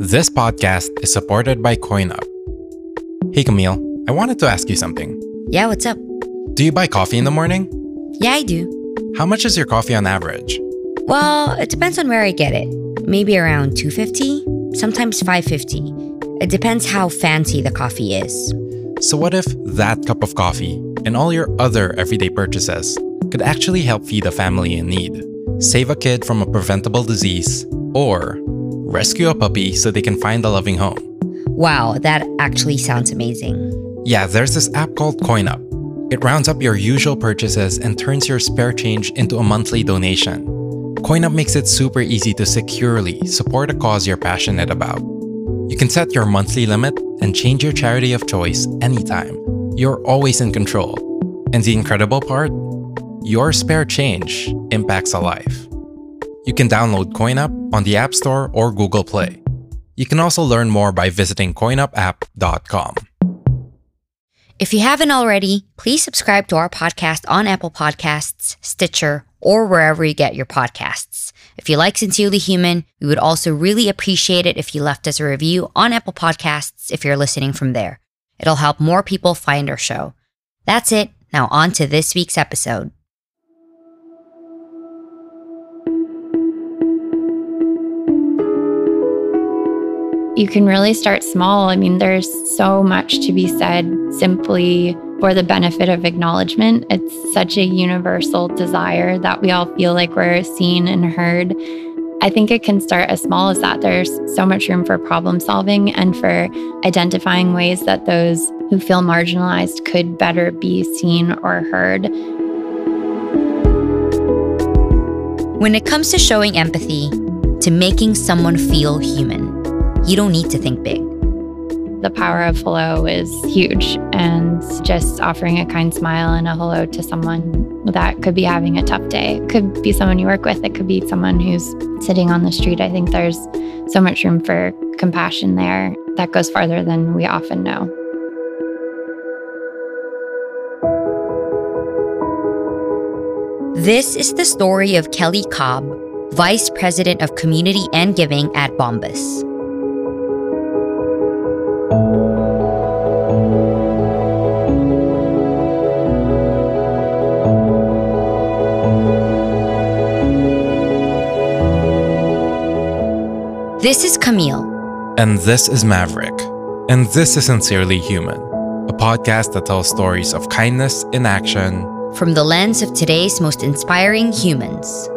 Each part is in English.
This podcast is supported by CoinUp. Hey Camille, I wanted to ask you something. Yeah, what's up? Do you buy coffee in the morning? Yeah, I do. How much is your coffee on average? Well, it depends on where I get it. Maybe around 250, sometimes 550. It depends how fancy the coffee is. So, what if that cup of coffee and all your other everyday purchases could actually help feed a family in need, save a kid from a preventable disease, or rescue a puppy so they can find a loving home? Wow, that actually sounds amazing. Yeah, there's this app called CoinUp. It rounds up your usual purchases and turns your spare change into a monthly donation. CoinUp makes it super easy to securely support a cause you're passionate about. You can set your monthly limit and change your charity of choice anytime. You're always in control. And the incredible part? Your spare change impacts a life. You can download CoinUp on the App Store or Google Play. You can also learn more by visiting coinupapp.com. If you haven't already, please subscribe to our podcast on Apple Podcasts, Stitcher, or wherever you get your podcasts. If you like Sincerely Human, we would also really appreciate it if you left us a review on Apple Podcasts if you're listening from there. It'll help more people find our show. That's it. Now, on to this week's episode. You can really start small. I mean, there's so much to be said simply for the benefit of acknowledgement. It's such a universal desire that we all feel like we're seen and heard. I think it can start as small as that. There's so much room for problem solving and for identifying ways that those who feel marginalized could better be seen or heard. When it comes to showing empathy, to making someone feel human, you don't need to think big. The power of hello is huge, and just offering a kind smile and a hello to someone that could be having a tough day. It could be someone you work with, it could be someone who's sitting on the street. I think there's so much room for compassion there that goes farther than we often know. This is the story of Kelly Cobb, Vice President of Community and Giving at Bombas. This is Camille. And this is Maverick. And this is Sincerely Human, a podcast that tells stories of kindness in action from the lens of today's most inspiring humans.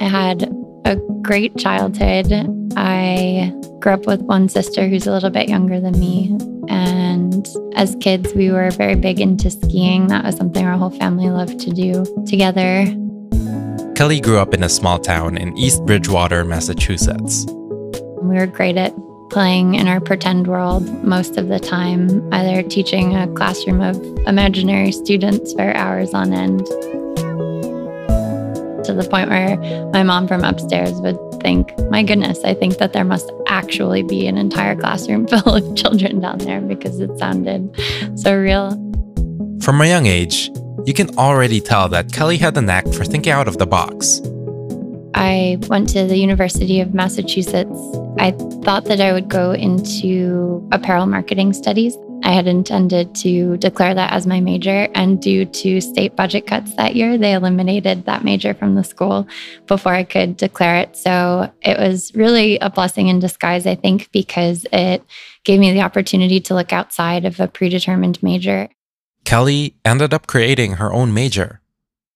I had a great childhood. I grew up with one sister who's a little bit younger than me. And as kids, we were very big into skiing. That was something our whole family loved to do together. Kelly grew up in a small town in East Bridgewater, Massachusetts. We were great at playing in our pretend world most of the time, either teaching a classroom of imaginary students for hours on end to the point where my mom from upstairs would think, my goodness, I think that there must actually be an entire classroom full of children down there because it sounded so real. From a young age, you can already tell that Kelly had a knack for thinking out of the box. I went to the University of Massachusetts. I thought that I would go into apparel marketing studies. I had intended to declare that as my major, and due to state budget cuts that year, they eliminated that major from the school before I could declare it. So it was really a blessing in disguise, I think, because it gave me the opportunity to look outside of a predetermined major. Kelly ended up creating her own major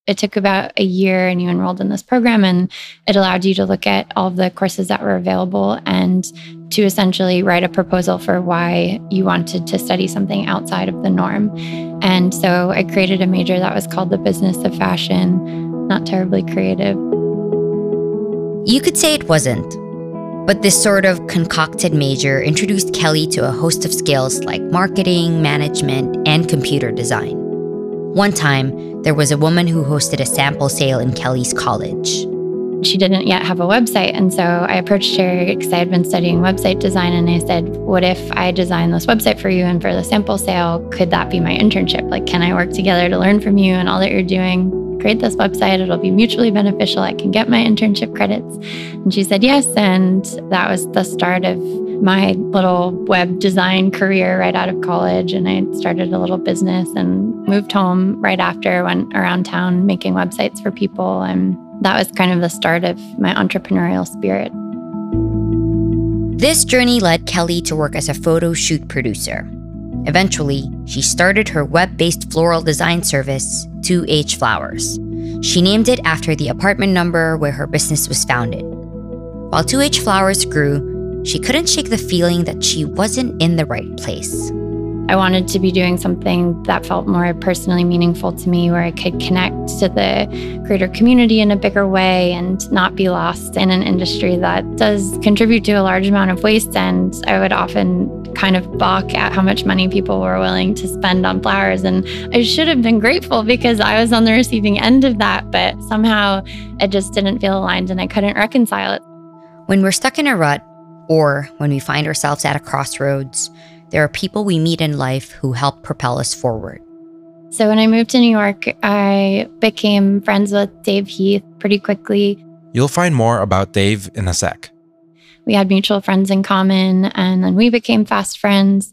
it took about a year and you enrolled in this program and it allowed you to look at all the courses that were available and to essentially write a proposal for why you wanted to study something outside of the norm. And so I created a major that was called the business of fashion, not terribly creative. You could say it wasn't. But this sort of concocted major introduced Kelly to a host of skills like marketing, management, and computer design. One time, there was a woman who hosted a sample sale in Kelly's college. she didn't yet have a website. And so I approached her because I had been studying website design. And I said, What if I design this website for you? And for the sample sale, could that be my internship? Like, can I work together to learn from you and all that you're doing? Create this website. It'll be mutually beneficial. I can get my internship credits. And she said yes. And that was the start of my little web design career right out of college. And I started a little business and moved home right after, went around town making websites for people. And that was kind of the start of my entrepreneurial spirit. This journey led Kelly to work as a photo shoot producer. Eventually, she started her web based floral design service, 2H Flowers. She named it after the apartment number where her business was founded. While 2H Flowers grew, she couldn't shake the feeling that she wasn't in the right place. I wanted to be doing something that felt more personally meaningful to me, where I could connect to the greater community in a bigger way and not be lost in an industry that does contribute to a large amount of waste. And I would often kind of balk at how much money people were willing to spend on flowers. And I should have been grateful because I was on the receiving end of that, but somehow it just didn't feel aligned and I couldn't reconcile it. When we're stuck in a rut, or when we find ourselves at a crossroads, there are people we meet in life who help propel us forward. So when I moved to New York, I became friends with Dave Heath pretty quickly. You'll find more about Dave in a sec. We had mutual friends in common, and then we became fast friends.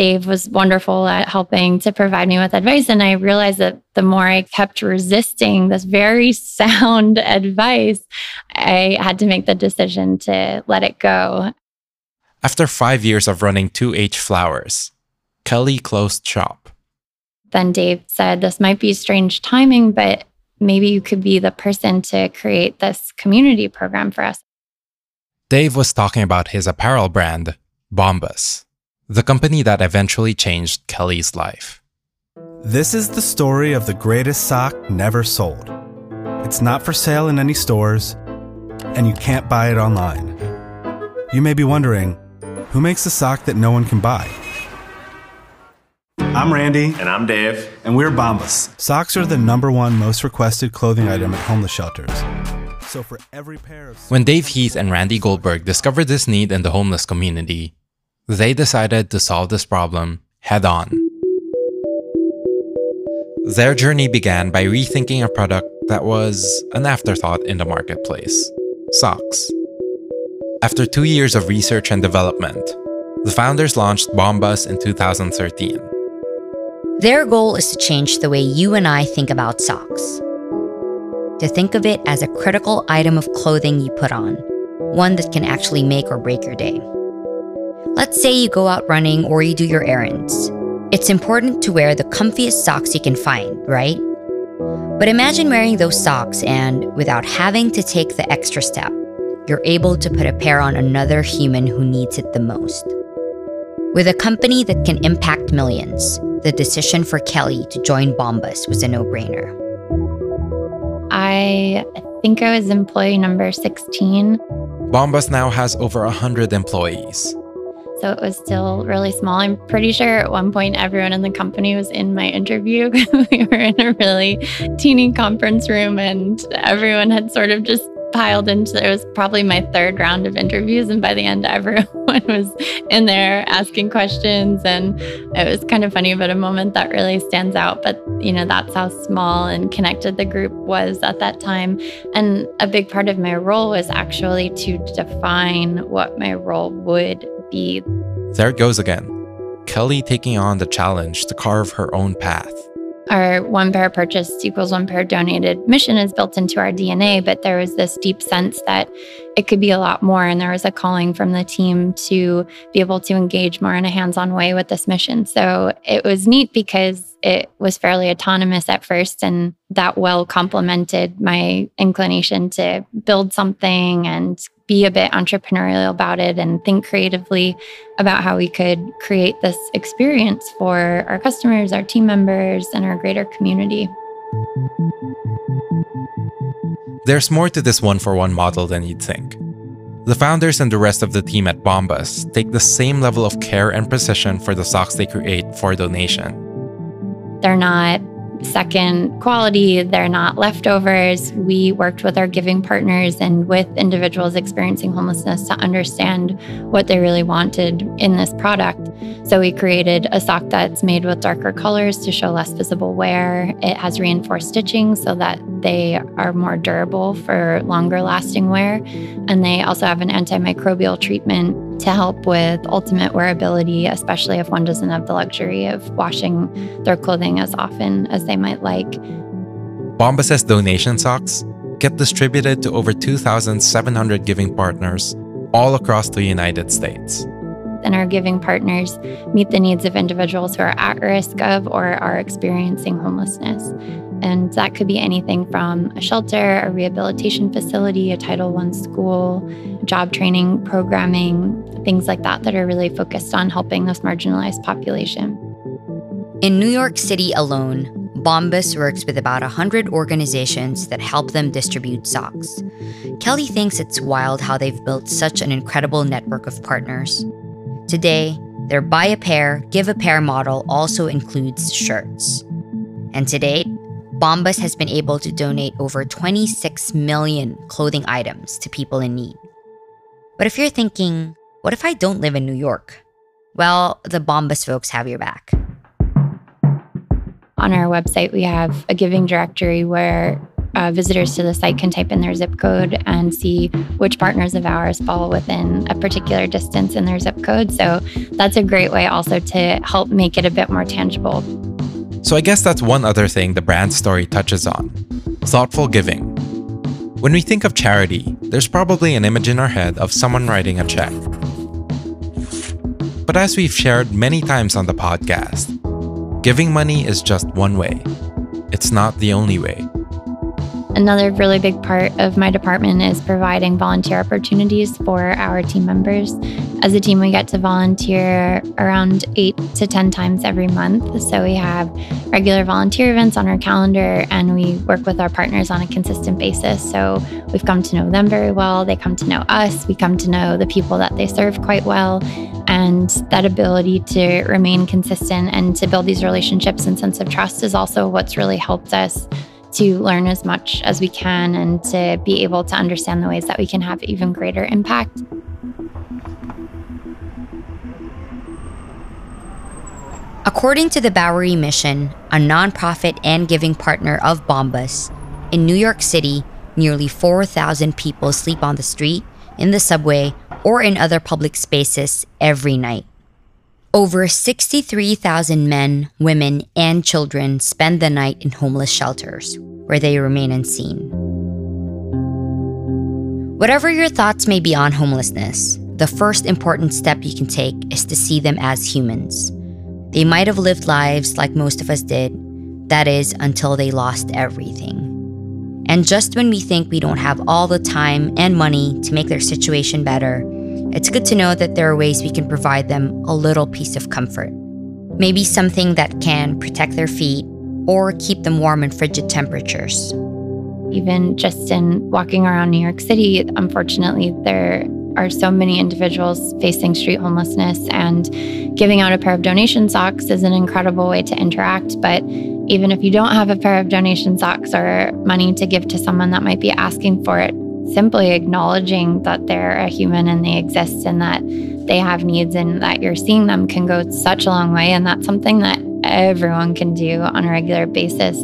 Dave was wonderful at helping to provide me with advice. And I realized that the more I kept resisting this very sound advice, I had to make the decision to let it go. After five years of running 2H Flowers, Kelly closed shop. Then Dave said, This might be strange timing, but maybe you could be the person to create this community program for us. Dave was talking about his apparel brand, Bombas, the company that eventually changed Kelly's life. This is the story of the greatest sock never sold. It's not for sale in any stores, and you can't buy it online. You may be wondering, who makes a sock that no one can buy? I'm Randy. And I'm Dave. And we're Bombas. Socks are the number one most requested clothing item at homeless shelters. So for every pair of When Dave Heath and Randy Goldberg discovered this need in the homeless community, they decided to solve this problem head on. Their journey began by rethinking a product that was an afterthought in the marketplace socks. After two years of research and development, the founders launched Bombas in 2013. Their goal is to change the way you and I think about socks. To think of it as a critical item of clothing you put on, one that can actually make or break your day. Let's say you go out running or you do your errands. It's important to wear the comfiest socks you can find, right? But imagine wearing those socks and, without having to take the extra step, you're able to put a pair on another human who needs it the most. With a company that can impact millions, the decision for Kelly to join Bombas was a no brainer. I think I was employee number 16. Bombas now has over 100 employees. So it was still really small. I'm pretty sure at one point everyone in the company was in my interview. we were in a really teeny conference room and everyone had sort of just piled into it was probably my third round of interviews and by the end everyone was in there asking questions and it was kind of funny but a moment that really stands out but you know that's how small and connected the group was at that time and a big part of my role was actually to define what my role would there it goes again kelly taking on the challenge to carve her own path our one pair purchased equals one pair donated mission is built into our DNA, but there was this deep sense that it could be a lot more. And there was a calling from the team to be able to engage more in a hands on way with this mission. So it was neat because it was fairly autonomous at first, and that well complemented my inclination to build something and be a bit entrepreneurial about it and think creatively about how we could create this experience for our customers, our team members, and our greater community. There's more to this one for one model than you'd think. The founders and the rest of the team at Bombas take the same level of care and precision for the socks they create for donation. They're not second quality, they're not leftovers. We worked with our giving partners and with individuals experiencing homelessness to understand what they really wanted in this product. So we created a sock that's made with darker colors to show less visible wear. It has reinforced stitching so that they are more durable for longer lasting wear. And they also have an antimicrobial treatment to help with ultimate wearability, especially if one doesn't have the luxury of washing their clothing as often as they might like. Bombas' donation socks get distributed to over 2,700 giving partners all across the United States. And our giving partners meet the needs of individuals who are at risk of or are experiencing homelessness. And that could be anything from a shelter, a rehabilitation facility, a Title I school, job training, programming, things like that that are really focused on helping this marginalized population. In New York City alone, Bombas works with about 100 organizations that help them distribute socks. Kelly thinks it's wild how they've built such an incredible network of partners. Today, their buy a pair, give a pair model also includes shirts. And to date, Bombas has been able to donate over 26 million clothing items to people in need. But if you're thinking, what if I don't live in New York? Well, the Bombas folks have your back. On our website, we have a giving directory where uh, visitors to the site can type in their zip code and see which partners of ours fall within a particular distance in their zip code. So that's a great way also to help make it a bit more tangible. So I guess that's one other thing the brand story touches on thoughtful giving. When we think of charity, there's probably an image in our head of someone writing a check. But as we've shared many times on the podcast, giving money is just one way. It's not the only way. Another really big part of my department is providing volunteer opportunities for our team members. As a team, we get to volunteer around eight to 10 times every month. So we have regular volunteer events on our calendar and we work with our partners on a consistent basis. So we've come to know them very well. They come to know us. We come to know the people that they serve quite well. And that ability to remain consistent and to build these relationships and sense of trust is also what's really helped us to learn as much as we can and to be able to understand the ways that we can have even greater impact. According to the Bowery Mission, a nonprofit and giving partner of Bombas, in New York City, nearly 4,000 people sleep on the street, in the subway, or in other public spaces every night. Over 63,000 men, women, and children spend the night in homeless shelters, where they remain unseen. Whatever your thoughts may be on homelessness, the first important step you can take is to see them as humans. They might have lived lives like most of us did, that is, until they lost everything. And just when we think we don't have all the time and money to make their situation better, it's good to know that there are ways we can provide them a little piece of comfort. Maybe something that can protect their feet or keep them warm in frigid temperatures. Even just in walking around New York City, unfortunately, there are so many individuals facing street homelessness, and giving out a pair of donation socks is an incredible way to interact. But even if you don't have a pair of donation socks or money to give to someone that might be asking for it, simply acknowledging that they're a human and they exist and that they have needs and that you're seeing them can go such a long way. And that's something that everyone can do on a regular basis.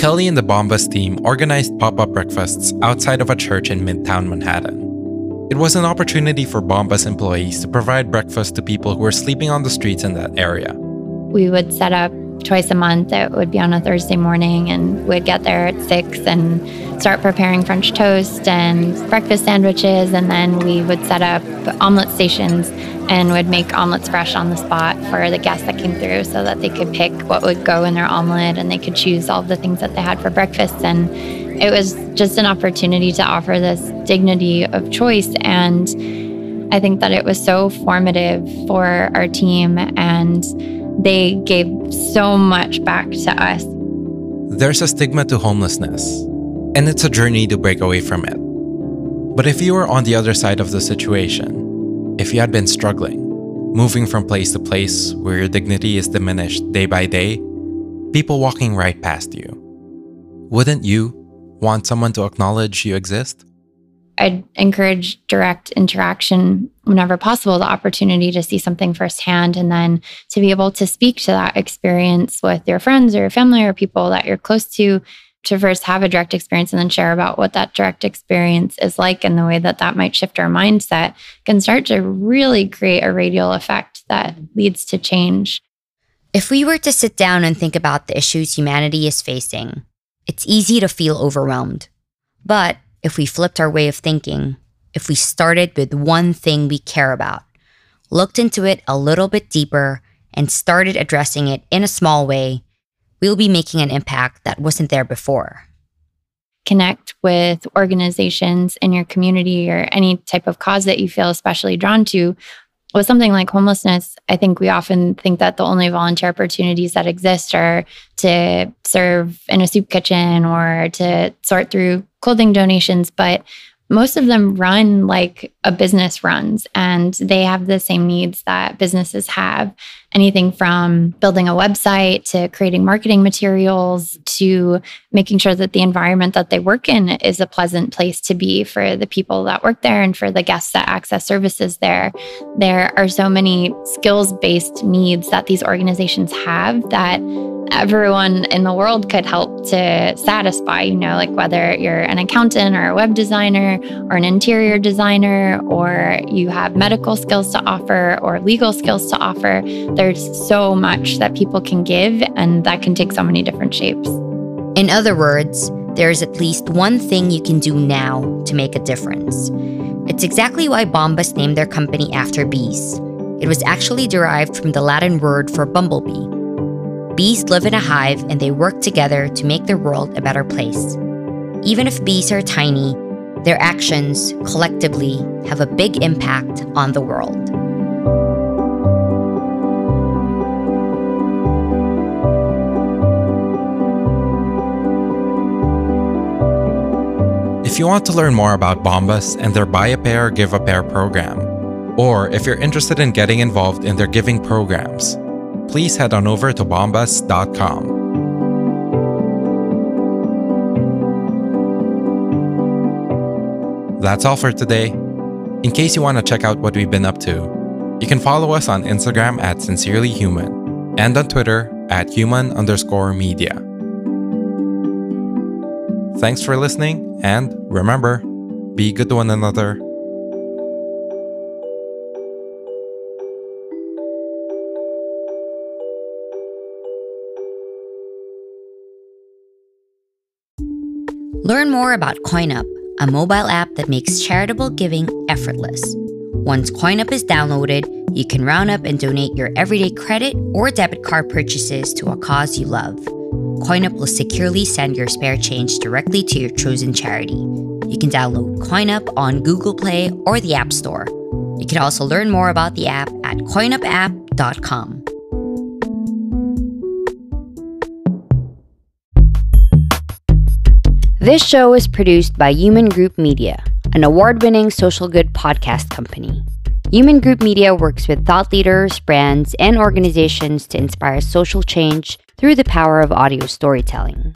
Kelly and the Bombas team organized pop up breakfasts outside of a church in Midtown Manhattan. It was an opportunity for Bombas employees to provide breakfast to people who were sleeping on the streets in that area. We would set up twice a month. It would be on a Thursday morning, and we'd get there at six and start preparing French toast and breakfast sandwiches. And then we would set up omelet stations and would make omelets fresh on the spot for the guests that came through so that they could pick what would go in their omelet and they could choose all the things that they had for breakfast. And it was just an opportunity to offer this dignity of choice. And I think that it was so formative for our team and they gave so much back to us. There's a stigma to homelessness, and it's a journey to break away from it. But if you were on the other side of the situation, if you had been struggling, moving from place to place where your dignity is diminished day by day, people walking right past you. Wouldn't you want someone to acknowledge you exist? I'd encourage direct interaction whenever possible, the opportunity to see something firsthand and then to be able to speak to that experience with your friends or your family or people that you're close to, to first have a direct experience and then share about what that direct experience is like and the way that that might shift our mindset can start to really create a radial effect that leads to change. If we were to sit down and think about the issues humanity is facing, it's easy to feel overwhelmed. But if we flipped our way of thinking, if we started with one thing we care about, looked into it a little bit deeper, and started addressing it in a small way, we'll be making an impact that wasn't there before. Connect with organizations in your community or any type of cause that you feel especially drawn to. With something like homelessness, I think we often think that the only volunteer opportunities that exist are to serve in a soup kitchen or to sort through clothing donations, but most of them run like a business runs and they have the same needs that businesses have anything from building a website to creating marketing materials to making sure that the environment that they work in is a pleasant place to be for the people that work there and for the guests that access services there. There are so many skills based needs that these organizations have that everyone in the world could help to satisfy, you know, like whether you're an accountant or a web designer or an interior designer or you have medical skills to offer or legal skills to offer there's so much that people can give, and that can take so many different shapes. In other words, there's at least one thing you can do now to make a difference. It's exactly why Bombas named their company after bees. It was actually derived from the Latin word for bumblebee. Bees live in a hive and they work together to make the world a better place. Even if bees are tiny, their actions collectively have a big impact on the world. You want to learn more about Bombas and their Buy a Pair, Give a Pair program, or if you're interested in getting involved in their giving programs, please head on over to bombas.com. That's all for today. In case you want to check out what we've been up to, you can follow us on Instagram at sincerelyhuman and on Twitter at human underscore media. Thanks for listening, and remember, be good to one another. Learn more about CoinUp, a mobile app that makes charitable giving effortless. Once CoinUp is downloaded, you can round up and donate your everyday credit or debit card purchases to a cause you love. CoinUp will securely send your spare change directly to your chosen charity. You can download CoinUp on Google Play or the App Store. You can also learn more about the app at coinupapp.com. This show is produced by Human Group Media, an award winning social good podcast company. Human Group Media works with thought leaders, brands, and organizations to inspire social change through the power of audio storytelling.